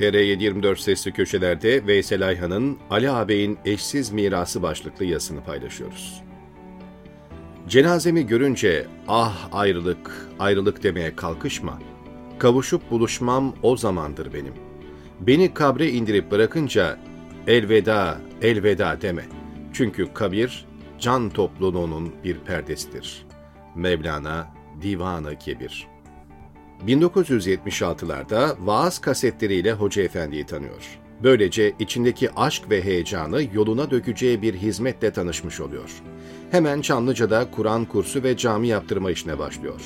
TR724 Sesli Köşeler'de Veysel Ayhan'ın Ali ağabeyin eşsiz mirası başlıklı yazısını paylaşıyoruz. Cenazemi görünce ah ayrılık, ayrılık demeye kalkışma. Kavuşup buluşmam o zamandır benim. Beni kabre indirip bırakınca elveda, elveda deme. Çünkü kabir can topluluğunun bir perdesidir. Mevlana Divanı Kebir 1976'larda vaaz kasetleriyle Hoca Efendi'yi tanıyor. Böylece içindeki aşk ve heyecanı yoluna dökeceği bir hizmetle tanışmış oluyor. Hemen Çamlıca'da Kur'an kursu ve cami yaptırma işine başlıyor.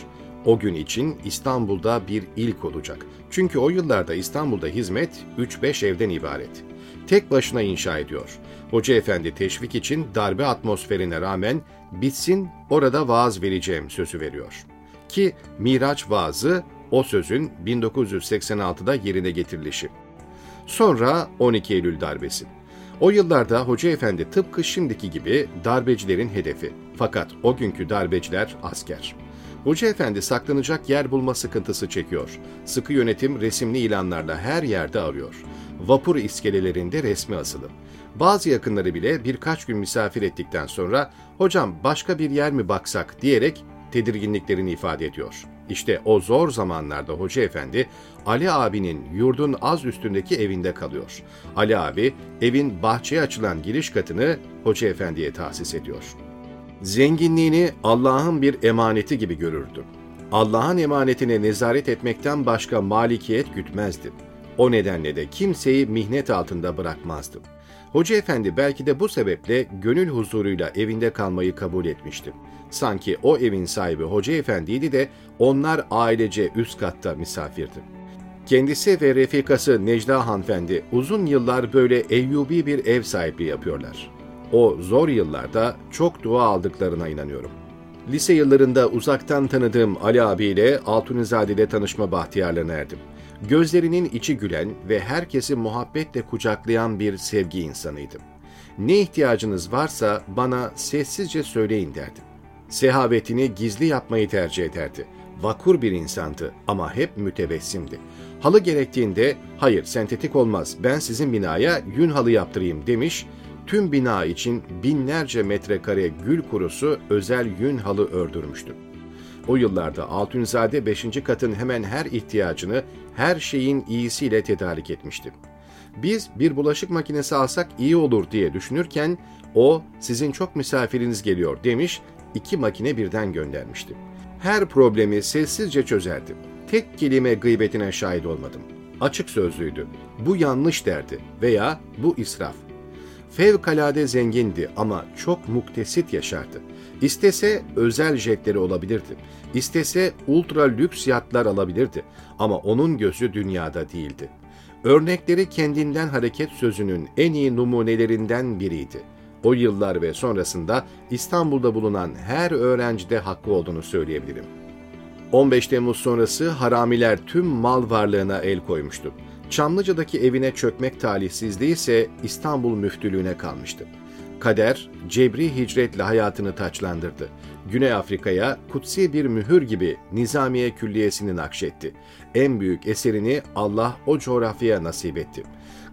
O gün için İstanbul'da bir ilk olacak. Çünkü o yıllarda İstanbul'da hizmet 3-5 evden ibaret. Tek başına inşa ediyor. Hoca Efendi teşvik için darbe atmosferine rağmen bitsin orada vaaz vereceğim sözü veriyor. Ki Miraç vaazı o sözün 1986'da yerine getirilişi. Sonra 12 Eylül darbesi. O yıllarda Hoca Efendi tıpkı şimdiki gibi darbecilerin hedefi. Fakat o günkü darbeciler asker. Hoca Efendi saklanacak yer bulma sıkıntısı çekiyor. Sıkı yönetim resimli ilanlarla her yerde arıyor. Vapur iskelelerinde resmi asılı. Bazı yakınları bile birkaç gün misafir ettikten sonra hocam başka bir yer mi baksak diyerek tedirginliklerini ifade ediyor. İşte o zor zamanlarda Hoca Efendi, Ali abinin yurdun az üstündeki evinde kalıyor. Ali abi, evin bahçeye açılan giriş katını Hoca Efendi'ye tahsis ediyor. Zenginliğini Allah'ın bir emaneti gibi görürdü. Allah'ın emanetine nezaret etmekten başka malikiyet gütmezdi. O nedenle de kimseyi mihnet altında bırakmazdı. Hoca Efendi belki de bu sebeple gönül huzuruyla evinde kalmayı kabul etmişti. Sanki o evin sahibi Hoca Efendi'ydi de onlar ailece üst katta misafirdi. Kendisi ve refikası Necla Hanfendi uzun yıllar böyle Eyyubi bir ev sahipliği yapıyorlar. O zor yıllarda çok dua aldıklarına inanıyorum. Lise yıllarında uzaktan tanıdığım Ali abiyle Altunizade ile tanışma bahtiyarlığına erdim. Gözlerinin içi gülen ve herkesi muhabbetle kucaklayan bir sevgi insanıydım. Ne ihtiyacınız varsa bana sessizce söyleyin derdim. Sehavetini gizli yapmayı tercih ederdi. Vakur bir insandı ama hep mütebessimdi. Halı gerektiğinde hayır sentetik olmaz ben sizin binaya yün halı yaptırayım demiş, tüm bina için binlerce metrekare gül kurusu özel yün halı ördürmüştü. O yıllarda Altunzade 5. katın hemen her ihtiyacını her şeyin iyisiyle tedarik etmişti. Biz bir bulaşık makinesi alsak iyi olur diye düşünürken o sizin çok misafiriniz geliyor demiş iki makine birden göndermişti. Her problemi sessizce çözerdi. Tek kelime gıybetine şahit olmadım. Açık sözlüydü. Bu yanlış derdi veya bu israf. Fevkalade zengindi ama çok muktesit yaşardı. İstese özel jetleri olabilirdi. İstese ultra lüks yatlar alabilirdi. Ama onun gözü dünyada değildi. Örnekleri kendinden hareket sözünün en iyi numunelerinden biriydi. O yıllar ve sonrasında İstanbul'da bulunan her öğrencide hakkı olduğunu söyleyebilirim. 15 Temmuz sonrası haramiler tüm mal varlığına el koymuştu. Çamlıca'daki evine çökmek talihsizliği ise İstanbul müftülüğüne kalmıştı. Kader, cebri hicretle hayatını taçlandırdı. Güney Afrika'ya kutsi bir mühür gibi Nizamiye Külliyesi'ni nakşetti. En büyük eserini Allah o coğrafyaya nasip etti.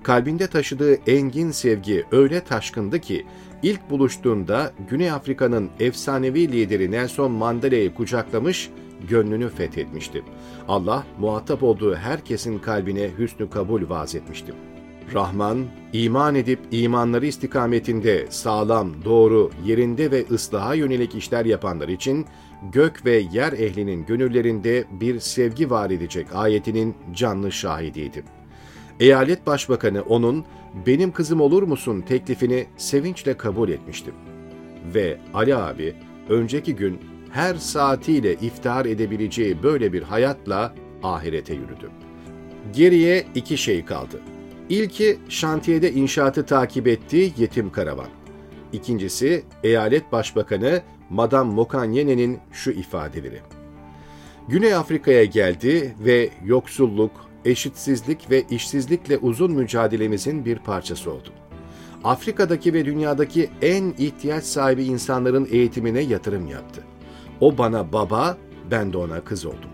Kalbinde taşıdığı engin sevgi öyle taşkındı ki, ilk buluştuğunda Güney Afrika'nın efsanevi lideri Nelson Mandela'yı kucaklamış, gönlünü fethetmişti. Allah muhatap olduğu herkesin kalbine hüsnü kabul vaaz etmişti. Rahman, iman edip imanları istikametinde sağlam, doğru, yerinde ve ıslaha yönelik işler yapanlar için gök ve yer ehlinin gönüllerinde bir sevgi var edecek ayetinin canlı şahidiydi. Eyalet Başbakanı onun benim kızım olur musun teklifini sevinçle kabul etmişti. Ve Ali abi önceki gün her saatiyle iftihar edebileceği böyle bir hayatla ahirete yürüdü. Geriye iki şey kaldı. İlki şantiyede inşaatı takip ettiği yetim karavan. İkincisi eyalet başbakanı Madame Mokanyene'nin şu ifadeleri. Güney Afrika'ya geldi ve yoksulluk, eşitsizlik ve işsizlikle uzun mücadelemizin bir parçası oldu. Afrika'daki ve dünyadaki en ihtiyaç sahibi insanların eğitimine yatırım yaptı. O bana baba, ben de ona kız oldum.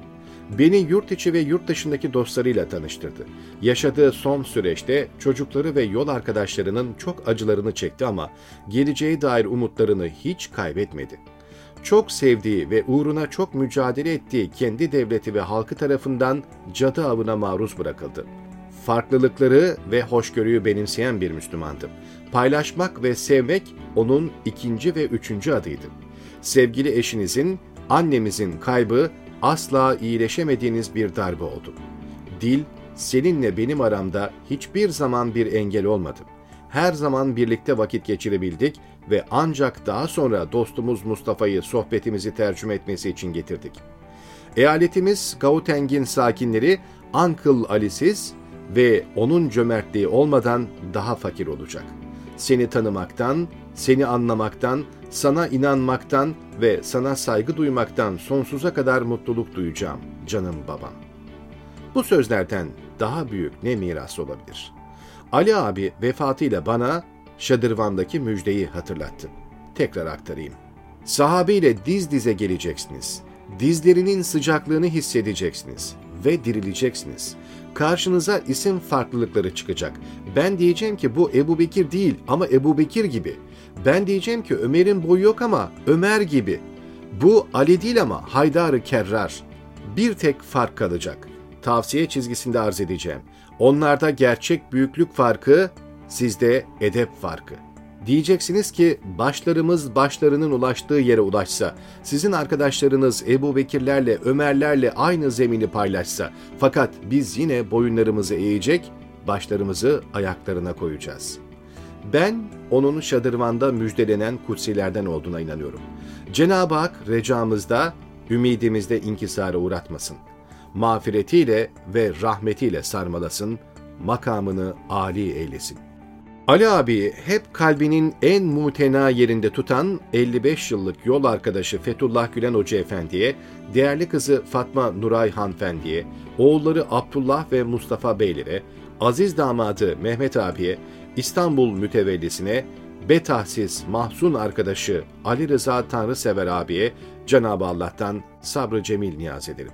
Beni yurt içi ve yurt dışındaki dostlarıyla tanıştırdı. Yaşadığı son süreçte çocukları ve yol arkadaşlarının çok acılarını çekti ama geleceğe dair umutlarını hiç kaybetmedi. Çok sevdiği ve uğruna çok mücadele ettiği kendi devleti ve halkı tarafından cadı avına maruz bırakıldı. Farklılıkları ve hoşgörüyü benimseyen bir Müslümandı. Paylaşmak ve sevmek onun ikinci ve üçüncü adıydı. Sevgili eşinizin, annemizin kaybı asla iyileşemediğiniz bir darbe oldu. Dil, seninle benim aramda hiçbir zaman bir engel olmadı. Her zaman birlikte vakit geçirebildik ve ancak daha sonra dostumuz Mustafa'yı sohbetimizi tercüme etmesi için getirdik. Eyaletimiz Gauteng'in sakinleri Uncle Alice'iz ve onun cömertliği olmadan daha fakir olacak. Seni tanımaktan, seni anlamaktan, sana inanmaktan ve sana saygı duymaktan sonsuza kadar mutluluk duyacağım canım babam. Bu sözlerden daha büyük ne miras olabilir? Ali abi vefatıyla bana Şadırvan'daki müjdeyi hatırlattı. Tekrar aktarayım. Sahabeyle diz dize geleceksiniz. Dizlerinin sıcaklığını hissedeceksiniz ve dirileceksiniz. Karşınıza isim farklılıkları çıkacak. Ben diyeceğim ki bu Ebu Bekir değil ama Ebu Bekir gibi. Ben diyeceğim ki Ömer'in boyu yok ama Ömer gibi. Bu Ali değil ama Haydar-ı Kerrar. Bir tek fark kalacak. Tavsiye çizgisinde arz edeceğim. Onlarda gerçek büyüklük farkı, sizde edep farkı. Diyeceksiniz ki başlarımız başlarının ulaştığı yere ulaşsa, sizin arkadaşlarınız Ebu Bekirlerle, Ömerlerle aynı zemini paylaşsa, fakat biz yine boyunlarımızı eğecek, başlarımızı ayaklarına koyacağız. Ben onun şadırvanda müjdelenen kutsilerden olduğuna inanıyorum. Cenab-ı Hak recamızda, ümidimizde inkisara uğratmasın. Mağfiretiyle ve rahmetiyle sarmalasın, makamını âli eylesin. Ali abi hep kalbinin en mutena yerinde tutan 55 yıllık yol arkadaşı Fethullah Gülen Hoca Efendi'ye, değerli kızı Fatma Nuray Hanfendi'ye, oğulları Abdullah ve Mustafa Beylere, aziz damadı Mehmet abiye, İstanbul mütevellisine, betahsiz mahzun arkadaşı Ali Rıza Tanrısever abiye Cenab-ı Allah'tan sabrı cemil niyaz ederim.